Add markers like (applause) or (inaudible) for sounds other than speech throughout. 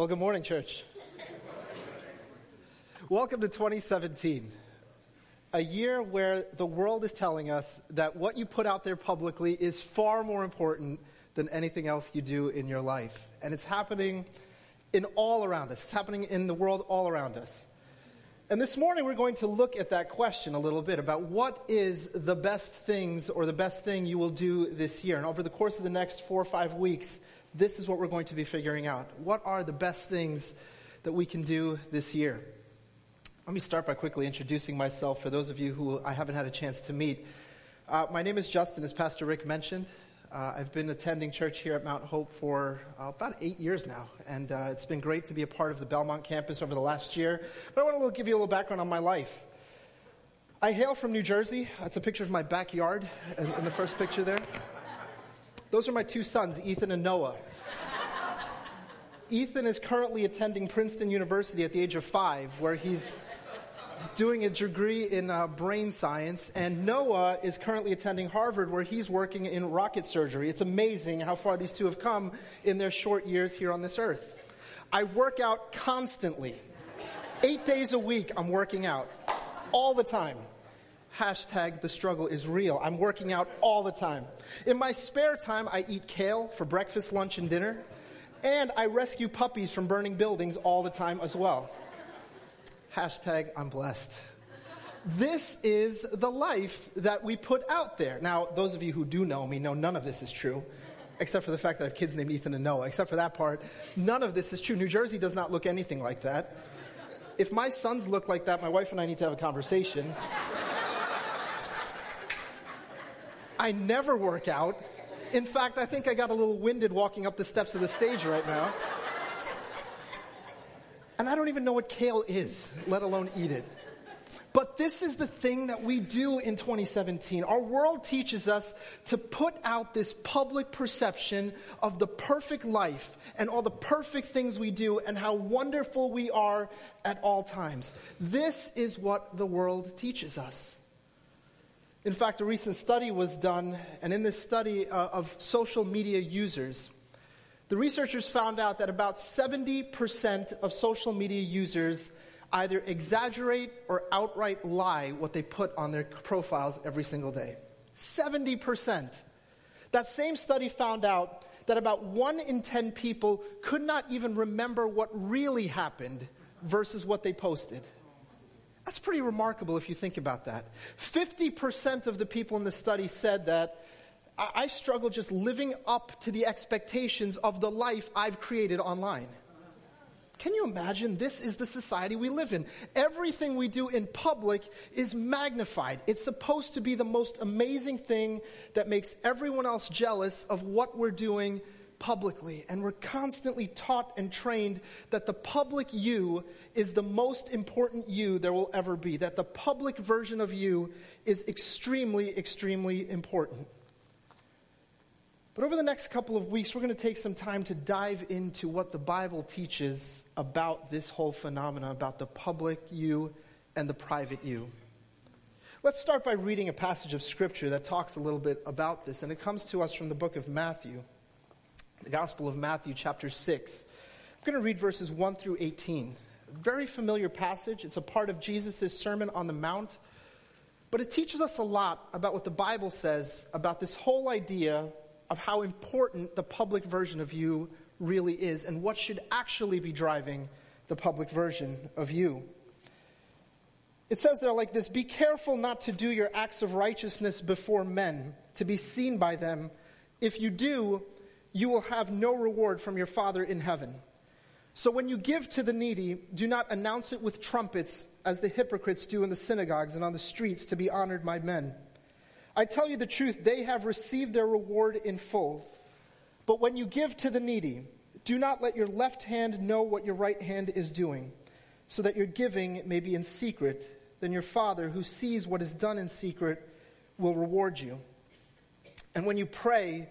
Well, good morning, church. Welcome to 2017, a year where the world is telling us that what you put out there publicly is far more important than anything else you do in your life. And it's happening in all around us, it's happening in the world all around us. And this morning we're going to look at that question a little bit about what is the best things or the best thing you will do this year. And over the course of the next four or five weeks, this is what we're going to be figuring out. What are the best things that we can do this year? Let me start by quickly introducing myself for those of you who I haven't had a chance to meet. Uh, my name is Justin, as Pastor Rick mentioned. Uh, I've been attending church here at Mount Hope for uh, about eight years now, and uh, it's been great to be a part of the Belmont campus over the last year. But I want to give you a little background on my life. I hail from New Jersey. That's a picture of my backyard in, in the first picture there. Those are my two sons, Ethan and Noah. Ethan is currently attending Princeton University at the age of five, where he's doing a degree in uh, brain science, and Noah is currently attending Harvard, where he's working in rocket surgery. It's amazing how far these two have come in their short years here on this earth. I work out constantly. Eight days a week, I'm working out. All the time. Hashtag the struggle is real. I'm working out all the time. In my spare time, I eat kale for breakfast, lunch, and dinner. And I rescue puppies from burning buildings all the time as well. Hashtag I'm blessed. This is the life that we put out there. Now, those of you who do know me know none of this is true, except for the fact that I have kids named Ethan and Noah. Except for that part, none of this is true. New Jersey does not look anything like that. If my sons look like that, my wife and I need to have a conversation. I never work out. In fact, I think I got a little winded walking up the steps of the stage right now. And I don't even know what kale is, let alone eat it. But this is the thing that we do in 2017. Our world teaches us to put out this public perception of the perfect life and all the perfect things we do and how wonderful we are at all times. This is what the world teaches us. In fact, a recent study was done, and in this study uh, of social media users, the researchers found out that about 70% of social media users either exaggerate or outright lie what they put on their profiles every single day. 70%. That same study found out that about 1 in 10 people could not even remember what really happened versus what they posted. That's pretty remarkable if you think about that. 50% of the people in the study said that I struggle just living up to the expectations of the life I've created online. Can you imagine? This is the society we live in. Everything we do in public is magnified. It's supposed to be the most amazing thing that makes everyone else jealous of what we're doing publicly. And we're constantly taught and trained that the public you is the most important you there will ever be. That the public version of you is extremely, extremely important. But over the next couple of weeks, we're going to take some time to dive into what the Bible teaches about this whole phenomenon, about the public you and the private you. Let's start by reading a passage of Scripture that talks a little bit about this, and it comes to us from the book of Matthew, the Gospel of Matthew, chapter 6. I'm going to read verses 1 through 18. A very familiar passage. It's a part of Jesus' Sermon on the Mount, but it teaches us a lot about what the Bible says about this whole idea of how important the public version of you really is and what should actually be driving the public version of you. It says there like this Be careful not to do your acts of righteousness before men, to be seen by them. If you do, you will have no reward from your Father in heaven. So when you give to the needy, do not announce it with trumpets, as the hypocrites do in the synagogues and on the streets to be honored by men. I tell you the truth, they have received their reward in full. But when you give to the needy, do not let your left hand know what your right hand is doing, so that your giving may be in secret. Then your Father, who sees what is done in secret, will reward you. And when you pray,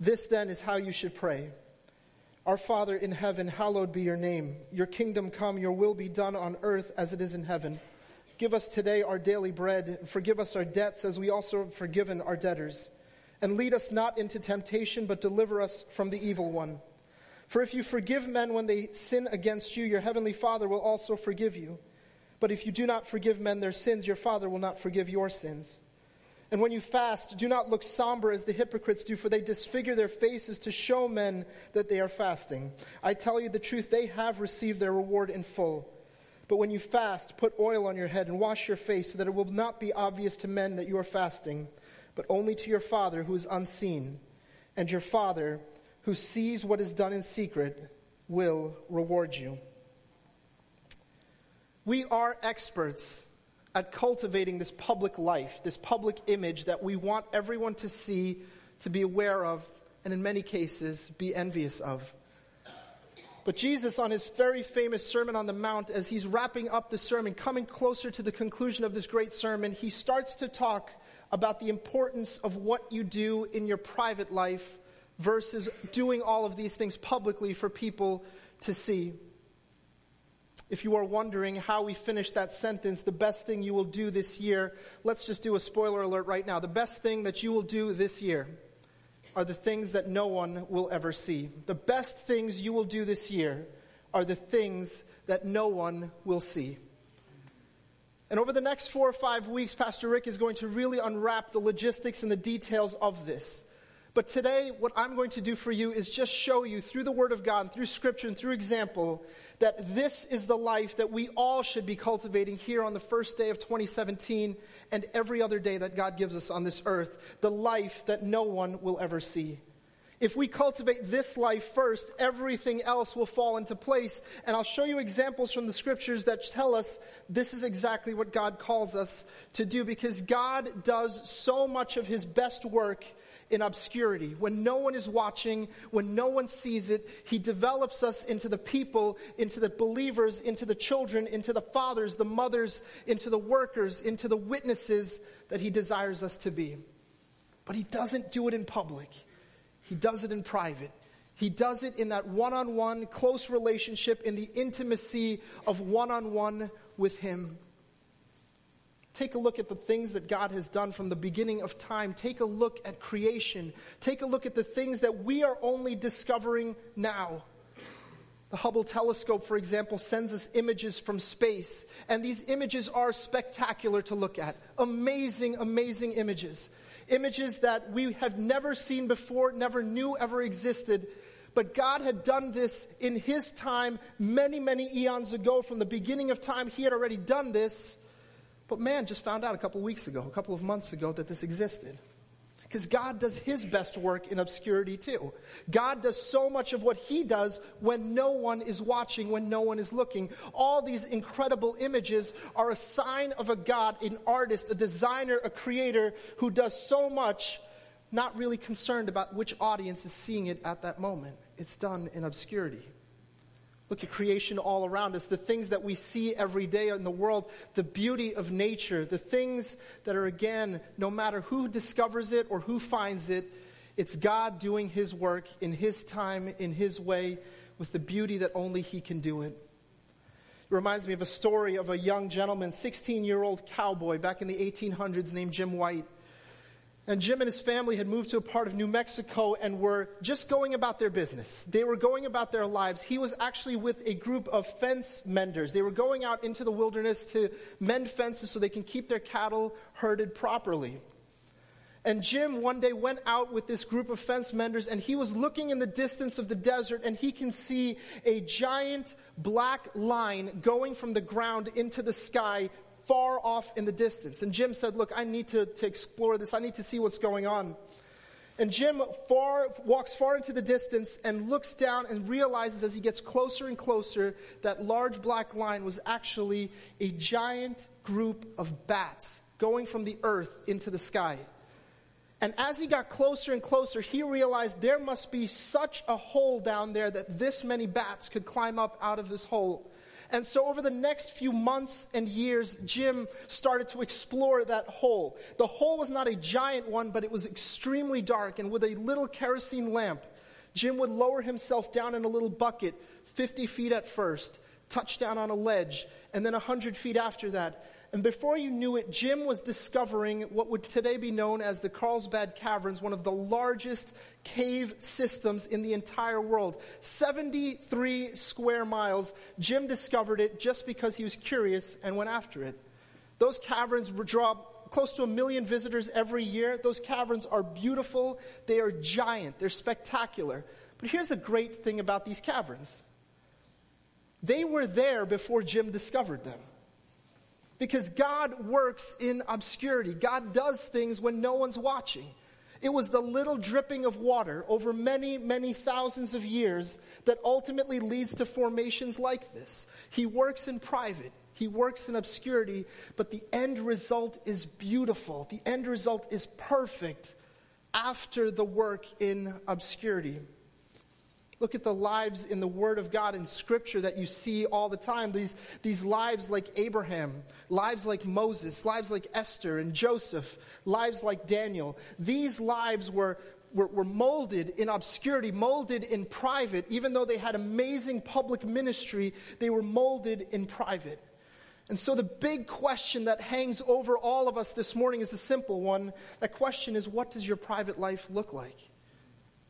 This then is how you should pray. Our Father in heaven, hallowed be your name. Your kingdom come, your will be done on earth as it is in heaven. Give us today our daily bread, forgive us our debts as we also have forgiven our debtors. And lead us not into temptation, but deliver us from the evil one. For if you forgive men when they sin against you, your heavenly Father will also forgive you. But if you do not forgive men their sins, your Father will not forgive your sins. And when you fast, do not look somber as the hypocrites do, for they disfigure their faces to show men that they are fasting. I tell you the truth, they have received their reward in full. But when you fast, put oil on your head and wash your face, so that it will not be obvious to men that you are fasting, but only to your Father who is unseen. And your Father, who sees what is done in secret will reward you. We are experts at cultivating this public life, this public image that we want everyone to see, to be aware of, and in many cases, be envious of. But Jesus, on his very famous Sermon on the Mount, as he's wrapping up the sermon, coming closer to the conclusion of this great sermon, he starts to talk about the importance of what you do in your private life versus doing all of these things publicly for people to see. If you are wondering how we finish that sentence, the best thing you will do this year, let's just do a spoiler alert right now. The best thing that you will do this year are the things that no one will ever see. The best things you will do this year are the things that no one will see. And over the next four or five weeks, Pastor Rick is going to really unwrap the logistics and the details of this. But today, what I'm going to do for you is just show you through the Word of God, through Scripture, and through example, that this is the life that we all should be cultivating here on the first day of 2017 and every other day that God gives us on this earth. The life that no one will ever see. If we cultivate this life first, everything else will fall into place. And I'll show you examples from the scriptures that tell us this is exactly what God calls us to do because God does so much of his best work in obscurity. When no one is watching, when no one sees it, He develops us into the people, into the believers, into the children, into the fathers, the mothers, into the workers, into the witnesses that He desires us to be. But He doesn't do it in public. He does it in private. He does it in that one on one, close relationship, in the intimacy of one on one with Him. Take a look at the things that God has done from the beginning of time. Take a look at creation. Take a look at the things that we are only discovering now. The Hubble telescope, for example, sends us images from space, and these images are spectacular to look at. Amazing, amazing images. Images that we have never seen before, never knew ever existed. But God had done this in His time many, many eons ago. From the beginning of time, He had already done this. But man just found out a couple weeks ago, a couple of months ago, that this existed. Because God does his best work in obscurity too. God does so much of what he does when no one is watching, when no one is looking. All these incredible images are a sign of a God, an artist, a designer, a creator who does so much, not really concerned about which audience is seeing it at that moment. It's done in obscurity. Look at creation all around us, the things that we see every day in the world, the beauty of nature, the things that are, again, no matter who discovers it or who finds it, it's God doing His work in His time, in His way, with the beauty that only He can do it. It reminds me of a story of a young gentleman, 16 year old cowboy back in the 1800s named Jim White. And Jim and his family had moved to a part of New Mexico and were just going about their business. They were going about their lives. He was actually with a group of fence menders. They were going out into the wilderness to mend fences so they can keep their cattle herded properly. And Jim one day went out with this group of fence menders and he was looking in the distance of the desert and he can see a giant black line going from the ground into the sky far off in the distance. And Jim said, Look, I need to, to explore this. I need to see what's going on. And Jim far, walks far into the distance and looks down and realizes as he gets closer and closer that large black line was actually a giant group of bats going from the earth into the sky. And as he got closer and closer, he realized there must be such a hole down there that this many bats could climb up out of this hole. And so over the next few months and years, Jim started to explore that hole. The hole was not a giant one, but it was extremely dark. And with a little kerosene lamp, Jim would lower himself down in a little bucket, 50 feet at first, touch down on a ledge, and then 100 feet after that. And before you knew it, Jim was discovering what would today be known as the Carlsbad Caverns, one of the largest cave systems in the entire world. 73 square miles. Jim discovered it just because he was curious and went after it. Those caverns draw close to a million visitors every year. Those caverns are beautiful. They are giant. They're spectacular. But here's the great thing about these caverns. They were there before Jim discovered them. Because God works in obscurity. God does things when no one's watching. It was the little dripping of water over many, many thousands of years that ultimately leads to formations like this. He works in private. He works in obscurity, but the end result is beautiful. The end result is perfect after the work in obscurity. Look at the lives in the Word of God in Scripture that you see all the time. These, these lives like Abraham, lives like Moses, lives like Esther and Joseph, lives like Daniel. These lives were, were, were molded in obscurity, molded in private. Even though they had amazing public ministry, they were molded in private. And so the big question that hangs over all of us this morning is a simple one. That question is what does your private life look like?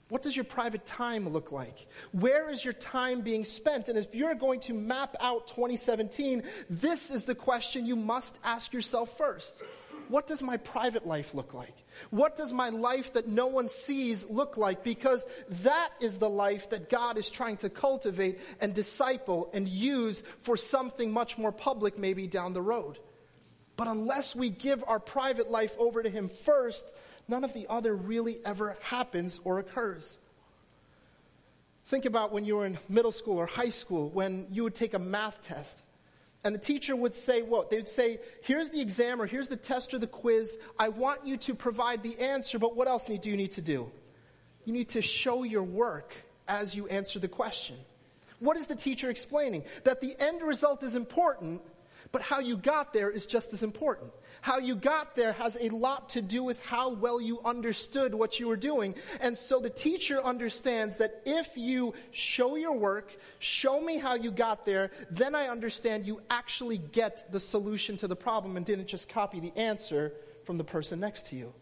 What does your private time look like? Where is your time being spent? And if you're going to map out 2017, this is the question you must ask yourself first. What does my private life look like? What does my life that no one sees look like? Because that is the life that God is trying to cultivate and disciple and use for something much more public maybe down the road. But unless we give our private life over to Him first, none of the other really ever happens or occurs. Think about when you were in middle school or high school when you would take a math test. And the teacher would say what? They would say, here's the exam or here's the test or the quiz. I want you to provide the answer, but what else do you need to do? You need to show your work as you answer the question. What is the teacher explaining? That the end result is important, but how you got there is just as important. How you got there has a lot to do with how well you understood what you were doing. And so the teacher understands that if you show your work, show me how you got there, then I understand you actually get the solution to the problem and didn't just copy the answer from the person next to you.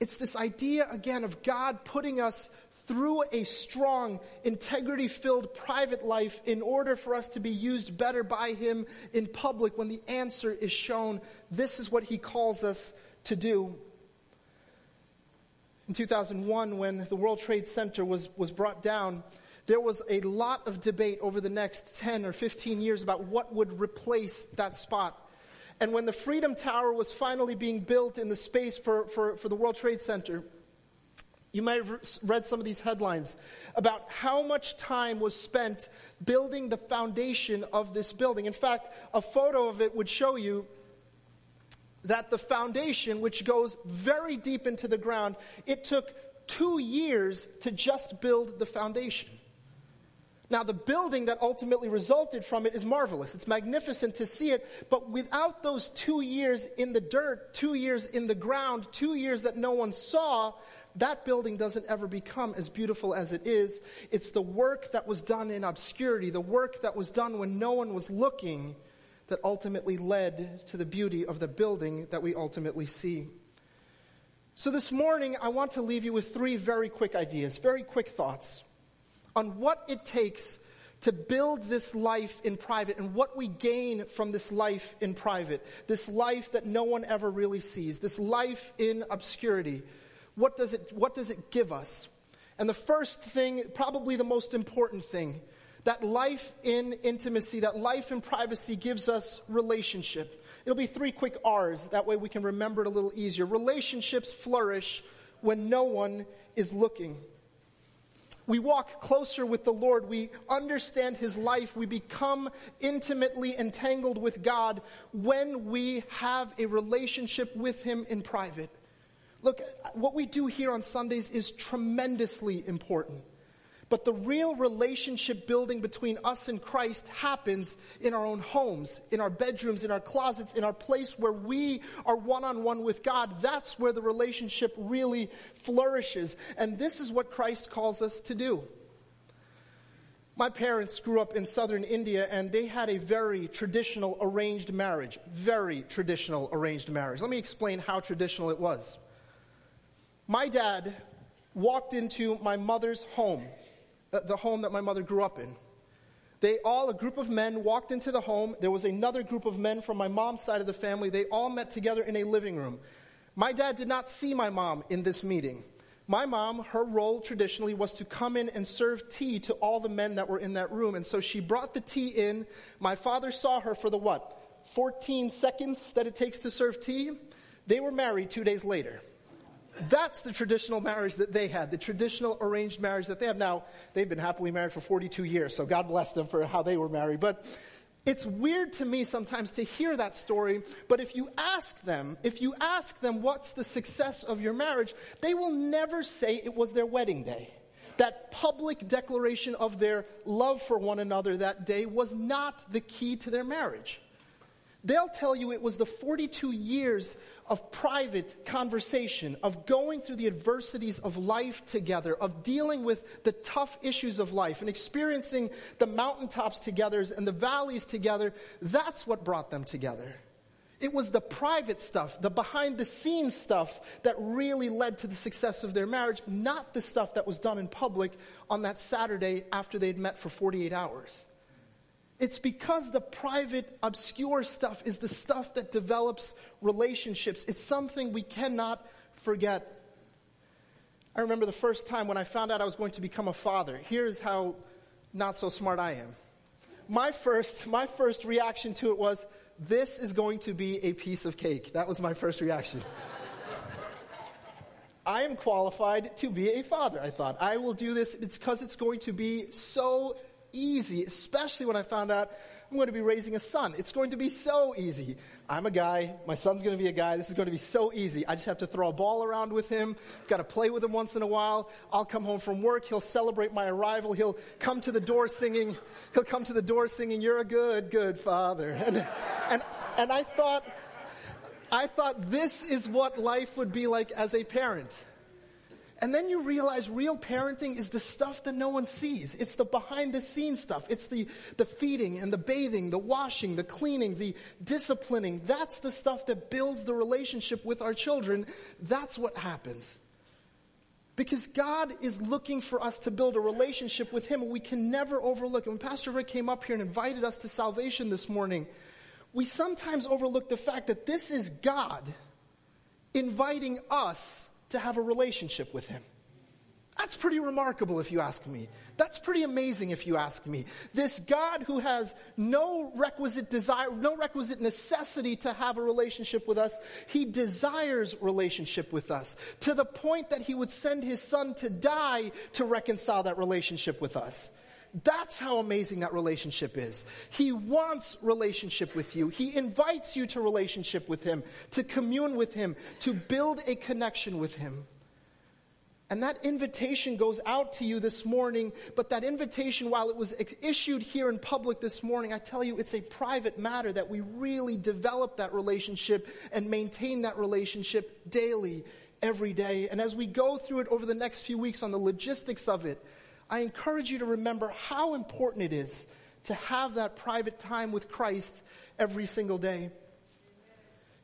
It's this idea again of God putting us through a strong, integrity filled private life in order for us to be used better by Him in public when the answer is shown. This is what He calls us to do. In 2001, when the World Trade Center was, was brought down, there was a lot of debate over the next 10 or 15 years about what would replace that spot. And when the Freedom Tower was finally being built in the space for, for, for the World Trade Center, you might have read some of these headlines about how much time was spent building the foundation of this building. In fact, a photo of it would show you that the foundation, which goes very deep into the ground, it took two years to just build the foundation. Now, the building that ultimately resulted from it is marvelous. It's magnificent to see it, but without those two years in the dirt, two years in the ground, two years that no one saw, that building doesn't ever become as beautiful as it is. It's the work that was done in obscurity, the work that was done when no one was looking, that ultimately led to the beauty of the building that we ultimately see. So this morning, I want to leave you with three very quick ideas, very quick thoughts on what it takes to build this life in private and what we gain from this life in private, this life that no one ever really sees, this life in obscurity what does it, what does it give us? And the first thing, probably the most important thing, that life in intimacy, that life in privacy gives us relationship. It'll be three quick R's. That way we can remember it a little easier. Relationships flourish when no one is looking. We walk closer with the Lord. We understand His life. We become intimately entangled with God when we have a relationship with Him in private. Look, what we do here on Sundays is tremendously important. But the real relationship building between us and Christ happens in our own homes, in our bedrooms, in our closets, in our place where we are one on one with God. That's where the relationship really flourishes. And this is what Christ calls us to do. My parents grew up in southern India and they had a very traditional arranged marriage. Very traditional arranged marriage. Let me explain how traditional it was. My dad walked into my mother's home, uh, the home that my mother grew up in. They all, a group of men, walked into the home. There was another group of men from my mom's side of the family. They all met together in a living room. My dad did not see my mom in this meeting. My mom, her role traditionally was to come in and serve tea to all the men that were in that room. And so she brought the tea in. My father saw her for the what? 14 seconds that it takes to serve tea. They were married two days later. That's the traditional marriage that they had, the traditional arranged marriage that they have. Now, they've been happily married for 42 years, so God bless them for how they were married. But it's weird to me sometimes to hear that story, but if you ask them, if you ask them what's the success of your marriage, they will never say it was their wedding day. That public declaration of their love for one another that day was not the key to their marriage. They'll tell you it was the 42 years of private conversation, of going through the adversities of life together, of dealing with the tough issues of life and experiencing the mountaintops together and the valleys together. That's what brought them together. It was the private stuff, the behind the scenes stuff that really led to the success of their marriage, not the stuff that was done in public on that Saturday after they'd met for 48 hours. It's because the private, obscure stuff is the stuff that develops relationships. It's something we cannot forget. I remember the first time when I found out I was going to become a father. Here's how not so smart I am. My first, my first reaction to it was, this is going to be a piece of cake. That was my first reaction. (laughs) I am qualified to be a father, I thought. I will do this. It's because it's going to be so easy, especially when I found out I'm going to be raising a son. It's going to be so easy. I'm a guy. My son's going to be a guy. This is going to be so easy. I just have to throw a ball around with him. Got to play with him once in a while. I'll come home from work. He'll celebrate my arrival. He'll come to the door singing. He'll come to the door singing, "You're a good, good father." (laughs) And and and I thought, I thought this is what life would be like as a parent. And then you realize real parenting is the stuff that no one sees. It's the behind the scenes stuff. It's the, the feeding and the bathing, the washing, the cleaning, the disciplining. That's the stuff that builds the relationship with our children. That's what happens. Because God is looking for us to build a relationship with Him, and we can never overlook. And when Pastor Rick came up here and invited us to salvation this morning, we sometimes overlook the fact that this is God inviting us to have a relationship with Him. That's pretty remarkable if you ask me. That's pretty amazing if you ask me. This God who has no requisite desire, no requisite necessity to have a relationship with us, He desires relationship with us to the point that He would send His Son to die to reconcile that relationship with us. That's how amazing that relationship is. He wants relationship with you. He invites you to relationship with Him, to commune with Him, to build a connection with Him. And that invitation goes out to you this morning, but that invitation, while it was issued here in public this morning, I tell you, it's a private matter that we really develop that relationship and maintain that relationship daily, every day. And as we go through it over the next few weeks on the logistics of it, I encourage you to remember how important it is to have that private time with Christ every single day.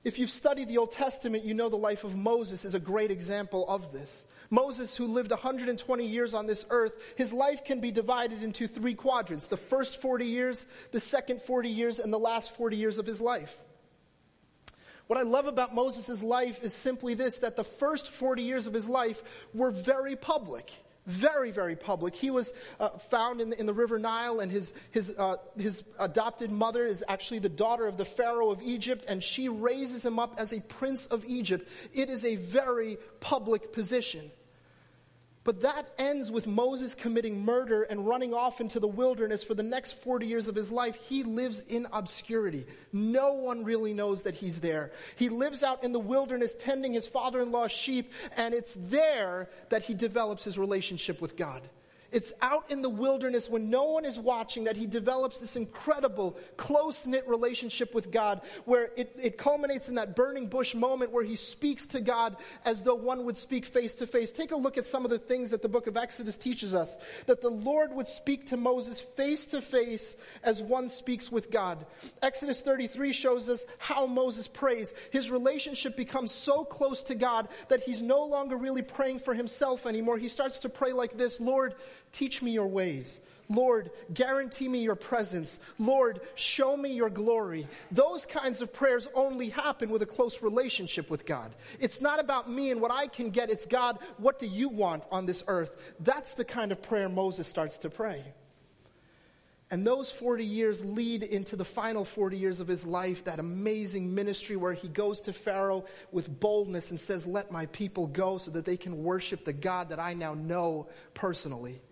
If you've studied the Old Testament, you know the life of Moses is a great example of this. Moses, who lived 120 years on this earth, his life can be divided into three quadrants the first 40 years, the second 40 years, and the last 40 years of his life. What I love about Moses' life is simply this that the first 40 years of his life were very public very, very public. He was uh, found in the, in the, River Nile, and his, his, uh, his adopted mother is actually the daughter of the Pharaoh of Egypt, and she raises him up as a prince of Egypt. It is a very public position. But that ends with Moses committing murder and running off into the wilderness for the next 40 years of his life. He lives in obscurity. No one really knows that he's there. He lives out in the wilderness tending his father in law's sheep, and it's there that he develops his relationship with God. It's out in the wilderness when no one is watching that he develops this incredible, close knit relationship with God where it, it culminates in that burning bush moment where he speaks to God as though one would speak face to face. Take a look at some of the things that the book of Exodus teaches us. That the Lord would speak to Moses face to face as one speaks with God. Exodus 33 shows us how Moses prays. His relationship becomes so close to God that he's no longer really praying for himself anymore. He starts to pray like this Lord, Teach me your ways. Lord, guarantee me your presence. Lord, show me your glory. Those kinds of prayers only happen with a close relationship with God. It's not about me and what I can get. It's God, what do you want on this earth? That's the kind of prayer Moses starts to pray. And those 40 years lead into the final 40 years of his life, that amazing ministry where he goes to Pharaoh with boldness and says, Let my people go so that they can worship the God that I now know personally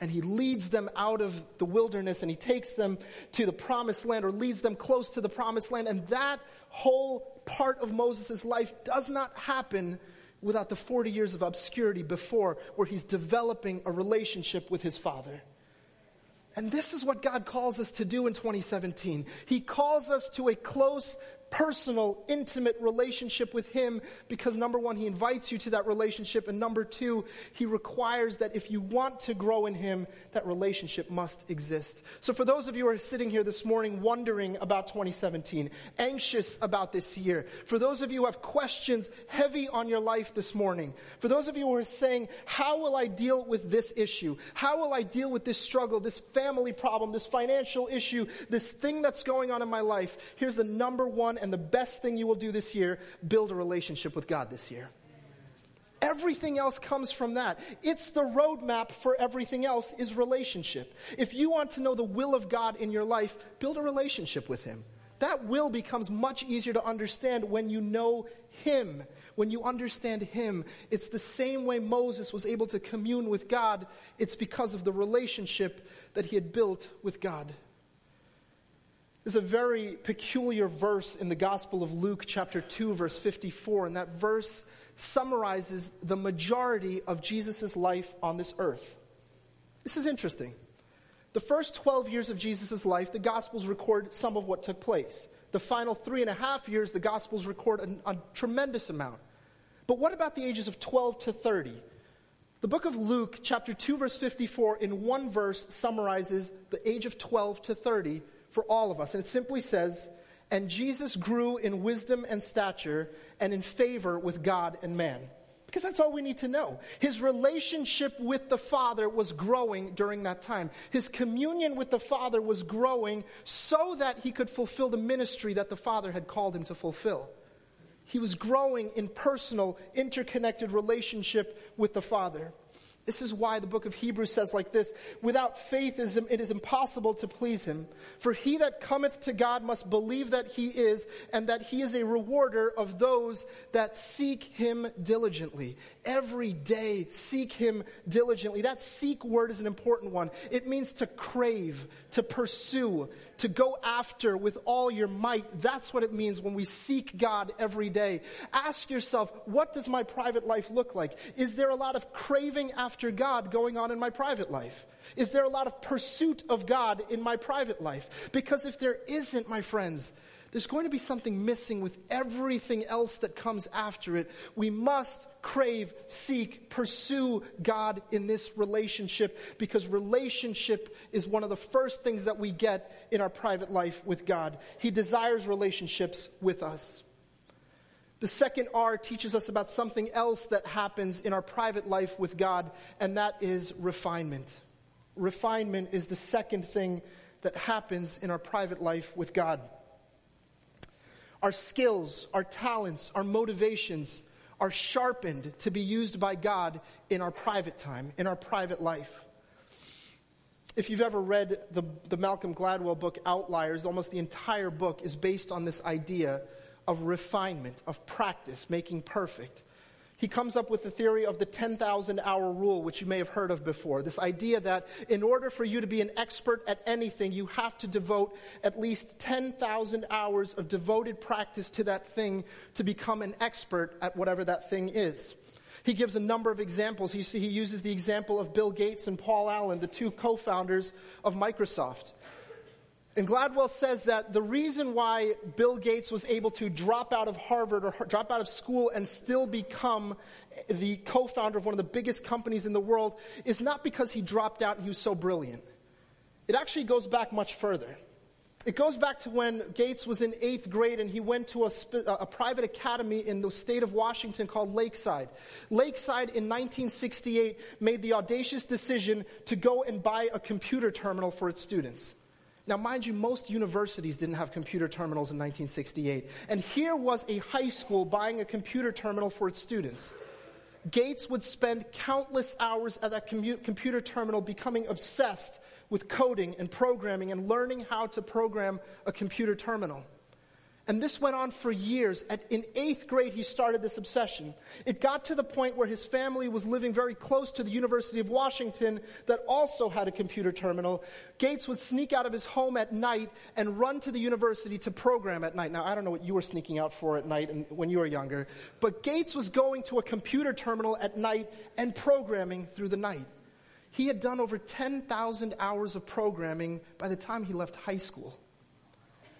and he leads them out of the wilderness and he takes them to the promised land or leads them close to the promised land. And that whole part of Moses' life does not happen without the 40 years of obscurity before, where he's developing a relationship with his father. And this is what God calls us to do in 2017. He calls us to a close personal, intimate relationship with Him because number one, He invites you to that relationship, and number two, He requires that if you want to grow in Him, that relationship must exist. So for those of you who are sitting here this morning wondering about 2017, anxious about this year, for those of you who have questions heavy on your life this morning, for those of you who are saying, how will I deal with this issue? How will I deal with this struggle, this family problem, this financial issue, this thing that's going on in my life? Here's the number one and the best thing you will do this year build a relationship with God this year. Everything else comes from that. It's the roadmap for everything else is relationship. If you want to know the will of God in your life, build a relationship with Him. That will becomes much easier to understand when you know Him. When you understand Him, it's the same way Moses was able to commune with God. It's because of the relationship that he had built with God. There's a very peculiar verse in the Gospel of Luke, chapter 2, verse 54, and that verse summarizes the majority of Jesus' life on this earth. This is interesting. The first 12 years of Jesus' life, the Gospels record some of what took place. The final three and a half years, the Gospels record a, a tremendous amount. But what about the ages of 12 to 30? The book of Luke, chapter 2, verse 54, in one verse summarizes the age of 12 to 30 for all of us. And it simply says, And Jesus grew in wisdom and stature and in favor with God and man. Because that's all we need to know. His relationship with the Father was growing during that time. His communion with the Father was growing so that he could fulfill the ministry that the Father had called him to fulfill. He was growing in personal, interconnected relationship with the Father. This is why the book of Hebrews says like this Without faith, it is impossible to please him. For he that cometh to God must believe that he is, and that he is a rewarder of those that seek him diligently. Every day, seek him diligently. That seek word is an important one. It means to crave, to pursue, to go after with all your might. That's what it means when we seek God every day. Ask yourself, what does my private life look like? Is there a lot of craving after God going on in my private life? Is there a lot of pursuit of God in my private life? Because if there isn't, my friends, there's going to be something missing with everything else that comes after it. We must crave, seek, pursue God in this relationship because relationship is one of the first things that we get in our private life with God. He desires relationships with us. The second R teaches us about something else that happens in our private life with God, and that is refinement. Refinement is the second thing that happens in our private life with God. Our skills, our talents, our motivations are sharpened to be used by God in our private time, in our private life. If you've ever read the, the Malcolm Gladwell book Outliers, almost the entire book is based on this idea of refinement, of practice, making perfect. He comes up with the theory of the 10,000 hour rule, which you may have heard of before. This idea that in order for you to be an expert at anything, you have to devote at least 10,000 hours of devoted practice to that thing to become an expert at whatever that thing is. He gives a number of examples. He, he uses the example of Bill Gates and Paul Allen, the two co founders of Microsoft. And Gladwell says that the reason why Bill Gates was able to drop out of Harvard or drop out of school and still become the co-founder of one of the biggest companies in the world is not because he dropped out and he was so brilliant. It actually goes back much further. It goes back to when Gates was in eighth grade and he went to a, a, private academy in the state of Washington called Lakeside. Lakeside in 1968 made the audacious decision to go and buy a computer terminal for its students. Now, mind you, most universities didn't have computer terminals in 1968. And here was a high school buying a computer terminal for its students. Gates would spend countless hours at that commu- computer terminal becoming obsessed with coding and programming and learning how to program a computer terminal. And this went on for years. At, in eighth grade, he started this obsession. It got to the point where his family was living very close to the University of Washington that also had a computer terminal. Gates would sneak out of his home at night and run to the university to program at night. Now, I don't know what you were sneaking out for at night and when you were younger, but Gates was going to a computer terminal at night and programming through the night. He had done over 10,000 hours of programming by the time he left high school.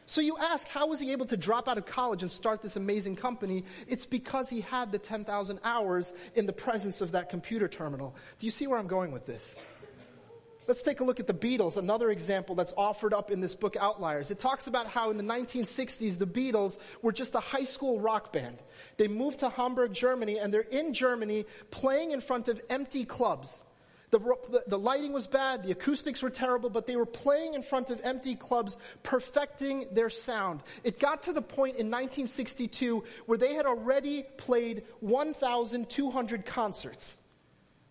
So you ask, how was he able to drop out of college and start this amazing company? It's because he had the 10,000 hours in the presence of that computer terminal. Do you see where I'm going with this? Let's take a look at the Beatles, another example that's offered up in this book, Outliers. It talks about how in the 1960s, the Beatles were just a high school rock band. They moved to Hamburg, Germany, and they're in Germany playing in front of empty clubs. The, the, lighting was bad, the acoustics were terrible, but they were playing in front of empty clubs, perfecting their sound. It got to the point in 1962 where they had already played 1,200 concerts.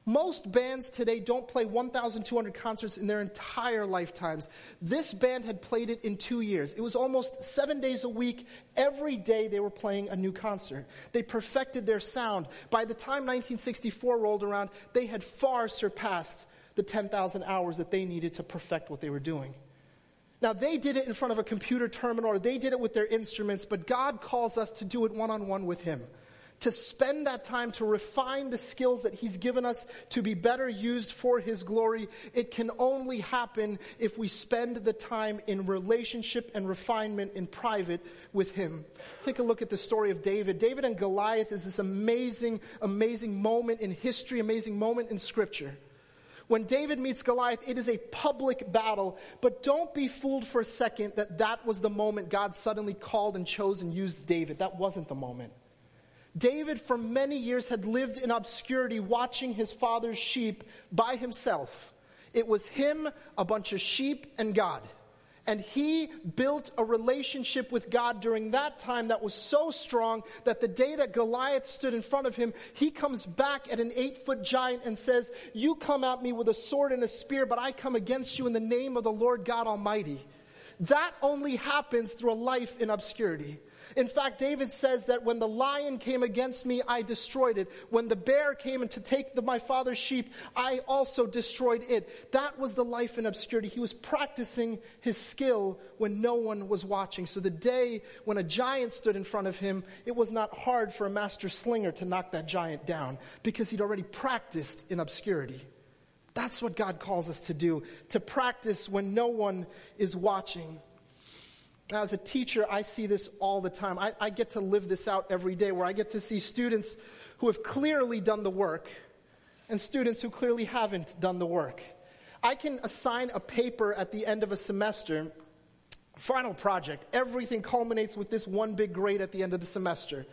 Most bands today don't play 1,200 concerts in their entire lifetimes. This band had played it in two years. It was almost seven days a week. Every day they were playing a new concert. They perfected their sound. By the time 1964 rolled around, they had far surpassed the 10,000 hours that they needed to perfect what they were doing. Now, they did it in front of a computer terminal or they did it with their instruments, but God calls us to do it one on one with Him to spend that time to refine the skills that He's given us to be better used for His glory, it can only happen if we spend the time in relationship and refinement in private with Him. Take a look at the story of David. David and Goliath is this amazing, amazing moment in history, amazing moment in Scripture. When David meets Goliath, it is a public battle, but don't be fooled for a second that that was the moment God suddenly called and chose and used David. That wasn't the moment. David, for many years, had lived in obscurity watching his father's sheep by himself. It was him, a bunch of sheep, and God. And he built a relationship with God during that time that was so strong that the day that Goliath stood in front of him, he comes back at an eight foot giant and says, You come at me with a sword and a spear, but I come against you in the name of the Lord God Almighty. That only happens through a life in obscurity. In fact, David says that when the lion came against me, I destroyed it. When the bear came to take the, my father's sheep, I also destroyed it. That was the life in obscurity. He was practicing his skill when no one was watching. So the day when a giant stood in front of him, it was not hard for a master slinger to knock that giant down because he'd already practiced in obscurity. That's what God calls us to do, to practice when no one is watching. As a teacher, I see this all the time. I, I, get to live this out every day where I get to see students who have clearly done the work and students who clearly haven't done the work. I can assign a paper at the end of a semester, final project. Everything culminates with this one big grade at the end of the semester.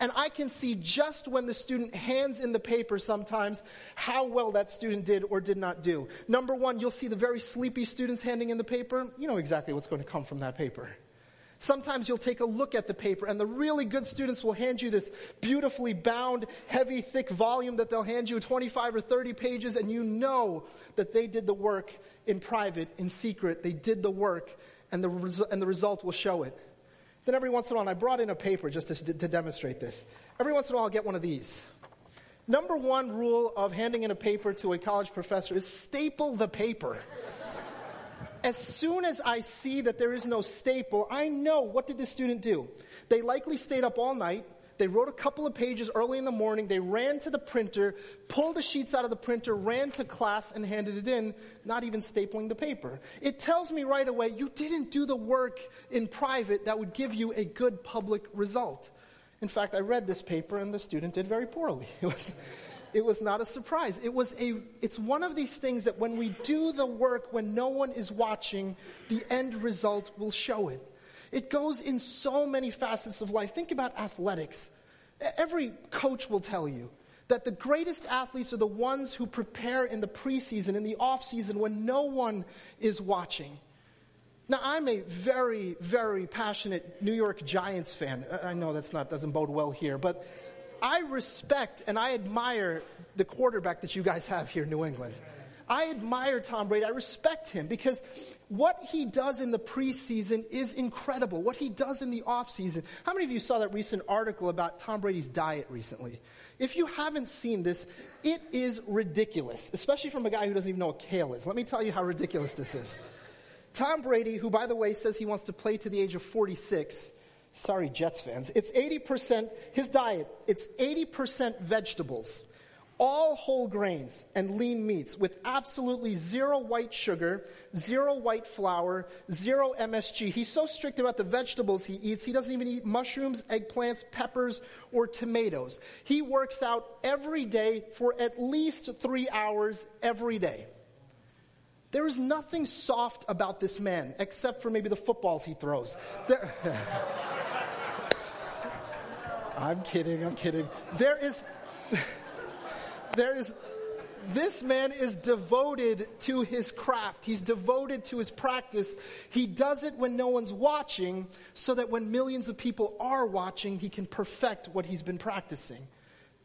And I can see just when the student hands in the paper sometimes how well that student did or did not do. Number one, you'll see the very sleepy students handing in the paper. You know exactly what's going to come from that paper. Sometimes you'll take a look at the paper, and the really good students will hand you this beautifully bound, heavy, thick volume that they'll hand you 25 or 30 pages, and you know that they did the work in private, in secret. They did the work, and the, resu- and the result will show it. Then every once in a while, I brought in a paper just to, to demonstrate this. Every once in a while, I'll get one of these. Number one rule of handing in a paper to a college professor is staple the paper. as soon as I see that there is no staple, I know what did the student do? They likely stayed up all night. They wrote a couple of pages early in the morning. They ran to the printer, pulled the sheets out of the printer, ran to class, and handed it in, not even stapling the paper. It tells me right away you didn't do the work in private that would give you a good public result. In fact, I read this paper and the student did very poorly. (laughs) It was, it was not a surprise. It was a, it's one of these things that when we do the work when no one is watching, the end result will show it. It goes in so many facets of life. Think about athletics. Every coach will tell you that the greatest athletes are the ones who prepare in the preseason, in the off season, when no one is watching. Now, I'm a very, very passionate New York Giants fan. I know that's not doesn't bode well here, but I respect and I admire the quarterback that you guys have here in New England. I admire Tom Brady. I respect him because what he does in the preseason is incredible. What he does in the offseason. How many of you saw that recent article about Tom Brady's diet recently? If you haven't seen this, it is ridiculous, especially from a guy who doesn't even know what kale is. Let me tell you how ridiculous this is. Tom Brady, who by the way says he wants to play to the age of 46, sorry Jets fans, it's 80%, his diet, it's 80% vegetables all whole grains and lean meats with absolutely zero white sugar, zero white flour, zero MSG. He's so strict about the vegetables he eats, he doesn't even eat mushrooms, eggplants, peppers, or tomatoes. He works out every day for at least three hours every day. There is nothing soft about this man, except for maybe the footballs he throws. There, (laughs) I'm kidding, I'm kidding. There is (laughs) there is this man is devoted to his craft. He's devoted to his practice. He does it when no one's watching so that when millions of people are watching, he can perfect what he's been practicing.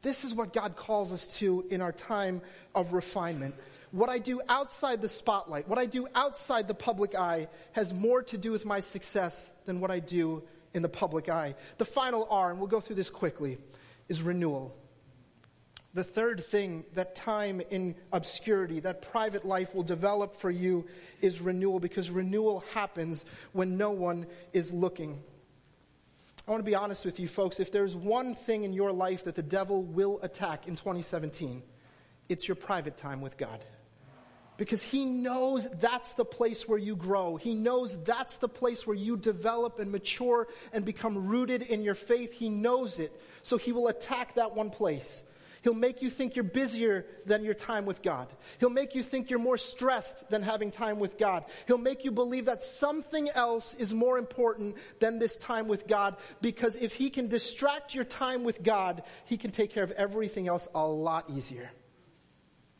This is what God calls us to in our time of refinement. What I do outside the spotlight, what I do outside the public eye, has more to do with my success than what I do in the public eye. The final R, and we'll go through this quickly, is renewal. The third thing that time in obscurity, that private life will develop for you is renewal because renewal happens when no one is looking. I want to be honest with you, folks. If there's one thing in your life that the devil will attack in 2017, it's your private time with God. Because he knows that's the place where you grow. He knows that's the place where you develop and mature and become rooted in your faith. He knows it. So he will attack that one place. He'll make you think you're busier than your time with God. He'll make you think you're more stressed than having time with God. He'll make you believe that something else is more important than this time with God because if he can distract your time with God, he can take care of everything else a lot easier.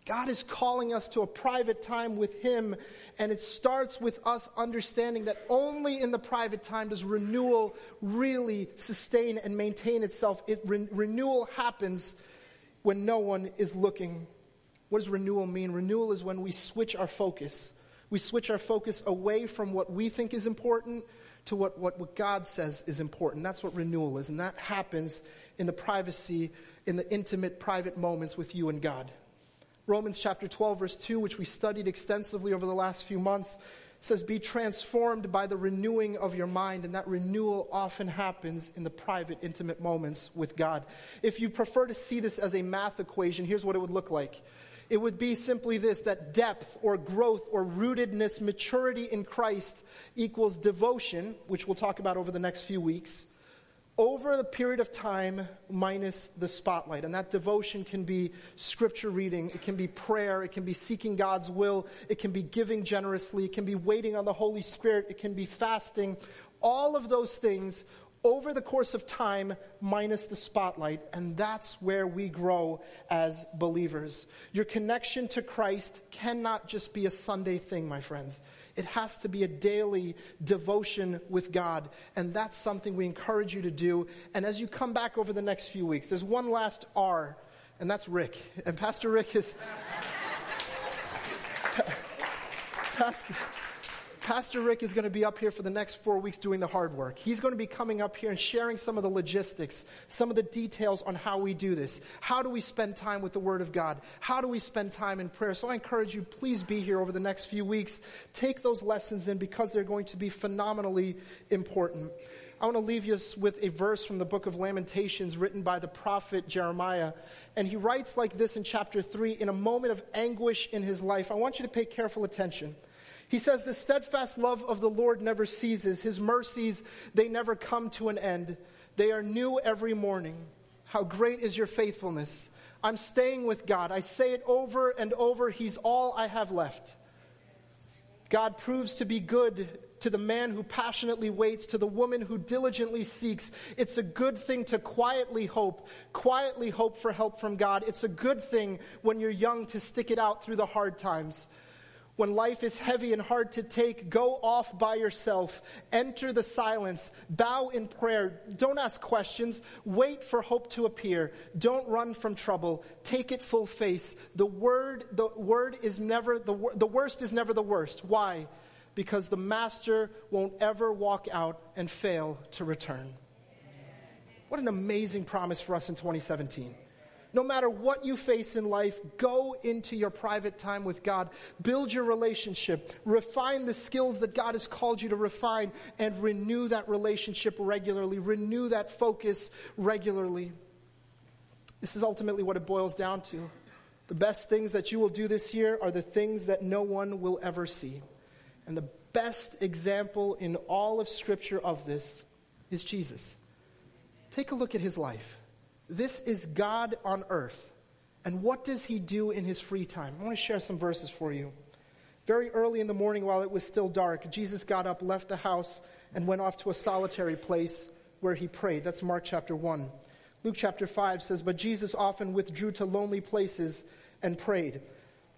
God is calling us to a private time with Him, and it starts with us understanding that only in the private time does renewal really sustain and maintain itself. It, re- renewal happens when no one is looking. What does renewal mean? Renewal is when we switch our focus. We switch our focus away from what we think is important to what, what, what God says is important. That's what renewal is. And that happens in the privacy, in the intimate, private moments with you and God. Romans chapter 12, verse 2, which we studied extensively over the last few months, says, Be transformed by the renewing of your mind. And that renewal often happens in the private, intimate moments with God. If you prefer to see this as a math equation, here's what it would look like. It would be simply this that depth or growth or rootedness, maturity in Christ equals devotion, which we'll talk about over the next few weeks, over the period of time minus the spotlight. And that devotion can be scripture reading, it can be prayer, it can be seeking God's will, it can be giving generously, it can be waiting on the Holy Spirit, it can be fasting. All of those things over the course of time minus the spotlight, and that's where we grow as believers. Your connection to Christ cannot just be a Sunday thing, my friends. It has to be a daily devotion with God. And that's something we encourage you to do. And as you come back over the next few weeks, there's one last R, and that's Rick. And Pastor Rick is. (laughs) Pastor, Pastor Rick is going to be up here for the next four weeks doing the hard work. He's going to be coming up here and sharing some of the logistics, some of the details on how we do this. How do we spend time with the Word of God? How do we spend time in prayer? So I encourage you, please be here over the next few weeks. Take those lessons in because they're going to be phenomenally important. I want to leave you with a verse from the book of Lamentations written by the prophet Jeremiah. And he writes like this in chapter 3 in a moment of anguish in his life. I want you to pay careful attention. He says, The steadfast love of the Lord never ceases. His mercies, they never come to an end. They are new every morning. How great is your faithfulness. I'm staying with God. I say it over and over. He's all I have left. God proves to be good to the man who passionately waits, to the woman who diligently seeks. It's a good thing to quietly hope, quietly hope for help from God. It's a good thing when you're young to stick it out through the hard times. When life is heavy and hard to take, go off by yourself. Enter the silence. Bow in prayer. Don't ask questions. Wait for hope to appear. Don't run from trouble. Take it full face. The word, the word is never, the, the worst is never the worst. Why? Because the master won't ever walk out and fail to return. What an amazing promise for us in 2017. No matter what you face in life, go into your private time with God. Build your relationship. Refine the skills that God has called you to refine and renew that relationship regularly. Renew that focus regularly. This is ultimately what it boils down to. The best things that you will do this year are the things that no one will ever see. And the best example in all of Scripture of this is Jesus. Take a look at his life. This is God on earth. And what does he do in his free time? I want to share some verses for you. Very early in the morning, while it was still dark, Jesus got up, left the house, and went off to a solitary place where he prayed. That's Mark chapter 1. Luke chapter 5 says, But Jesus often withdrew to lonely places and prayed.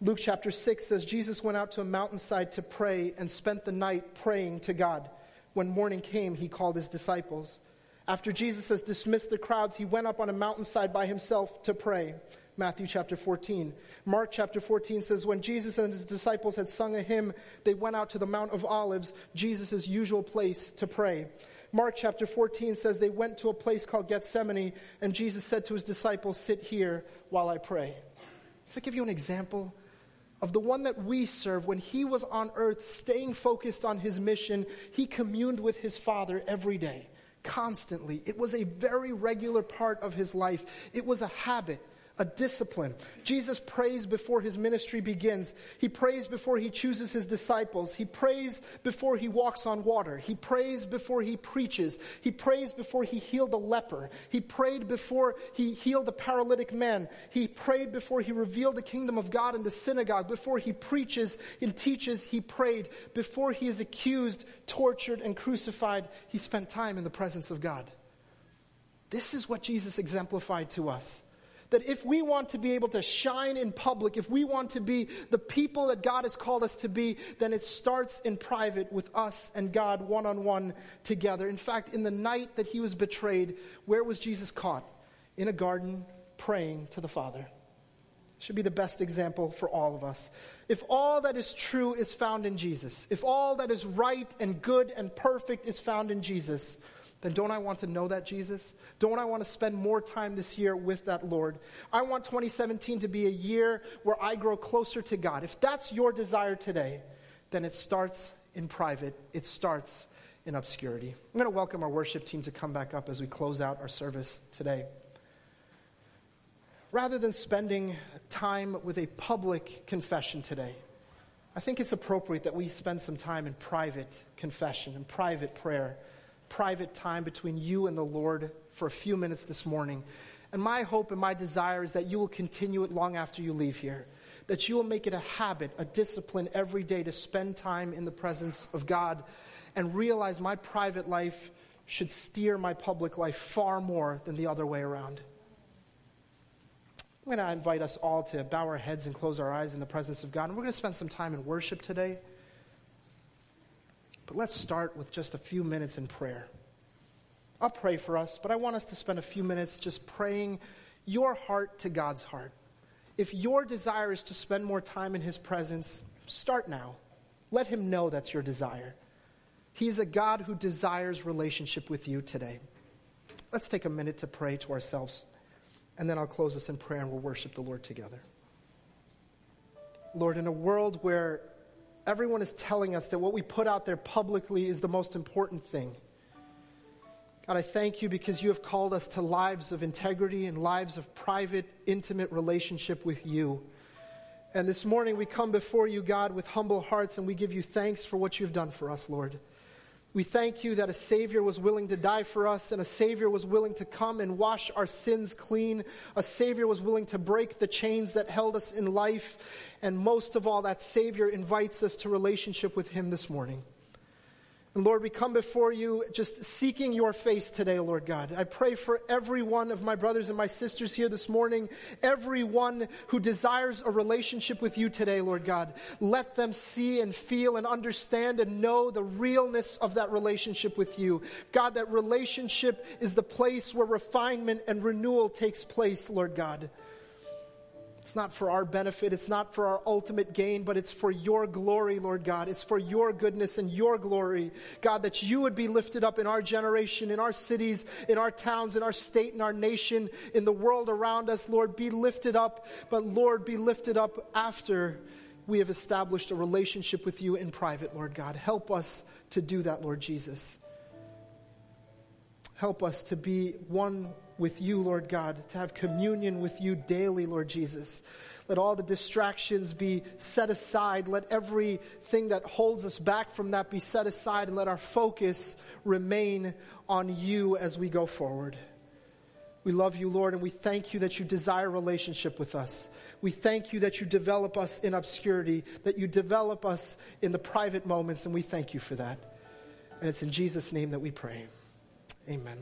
Luke chapter 6 says, Jesus went out to a mountainside to pray and spent the night praying to God. When morning came, he called his disciples. After Jesus has dismissed the crowds, he went up on a mountainside by himself to pray. Matthew chapter 14. Mark chapter 14 says, When Jesus and his disciples had sung a hymn, they went out to the Mount of Olives, Jesus' usual place to pray. Mark chapter 14 says they went to a place called Gethsemane, and Jesus said to his disciples, Sit here while I pray. Does that give you an example of the one that we serve? When he was on earth, staying focused on his mission, he communed with his Father every day constantly. It was a very regular part of his life. It was a habit a discipline. Jesus prays before his ministry begins. He prays before he chooses his disciples. He prays before he walks on water. He prays before he preaches. He prays before he healed a leper. He prayed before he healed a paralytic man. He prayed before he revealed the kingdom of God in the synagogue. Before he preaches and teaches, he prayed. Before he is accused, tortured, and crucified, he spent time in the presence of God. This is what Jesus exemplified to us that if we want to be able to shine in public, if we want to be the people that God has called us to be, then it starts in private with us and God one on one together. In fact, in the night that he was betrayed, where was Jesus caught? In a garden praying to the Father. Should be the best example for all of us. If all that is true is found in Jesus, if all that is right and good and perfect is found in Jesus, then don't I want to know that Jesus? Don't I want to spend more time this year with that Lord? I want 2017 to be a year where I grow closer to God. If that's your desire today, then it starts in private, it starts in obscurity. I'm going to welcome our worship team to come back up as we close out our service today. Rather than spending time with a public confession today, I think it's appropriate that we spend some time in private confession and private prayer private time between you and the Lord for a few minutes this morning. And my hope and my desire is that you will continue it long after you leave here. That you will make it a habit, a discipline every day to spend time in the presence of God and realize my private life should steer my public life far more than the other way around. I'm going to invite us all to bow our heads and close our eyes in the presence of God. And we're going to spend some time in worship today. But let's start with just a few minutes in prayer. I'll pray for us, but I want us to spend a few minutes just praying your heart to God's heart. If your desire is to spend more time in His presence, start now. Let him know that's your desire. He's a God who desires relationship with you today. Let's take a minute to pray to ourselves, and then I'll close us in prayer and we'll worship the Lord together. Lord, in a world where everyone is telling us that what we put out there publicly is the most important thing, God, I thank you because you have called us to lives of integrity and lives of private, intimate relationship with you. And this morning we come before you, God, with humble hearts, and we give you thanks for what you've done for us, Lord. We thank you that a Savior was willing to die for us, and a Savior was willing to come and wash our sins clean. A Savior was willing to break the chains that held us in life. And most of all, that Savior invites us to relationship with Him this morning. And Lord, we come before you just seeking your face today, Lord God. I pray for every one of my brothers and my sisters here this morning, everyone who desires a relationship with you today, Lord God. Let them see and feel and understand and know the realness of that relationship with you. God, that relationship is the place where refinement and renewal takes place, Lord God. It's not for our benefit. It's not for our ultimate gain, but it's for your glory, Lord God. It's for your goodness and your glory. God, that you would be lifted up in our generation, in our cities, in our towns, in our state, in our nation, in the world around us. Lord, be lifted up, but Lord, be lifted up after we have established a relationship with you in private, Lord God. Help us to do that, Lord Jesus. Help us to be one with you, Lord God, to have communion with you daily, Lord Jesus. Let all the distractions be set aside. Let everything that holds us back from that be set aside, and let our focus remain on you as we go forward. We love you, Lord, and we thank you that you desire relationship with us. We thank you that you develop us in obscurity, that you develop us in the private moments, and we thank you for that. And it's in Jesus' name that we pray. Amen.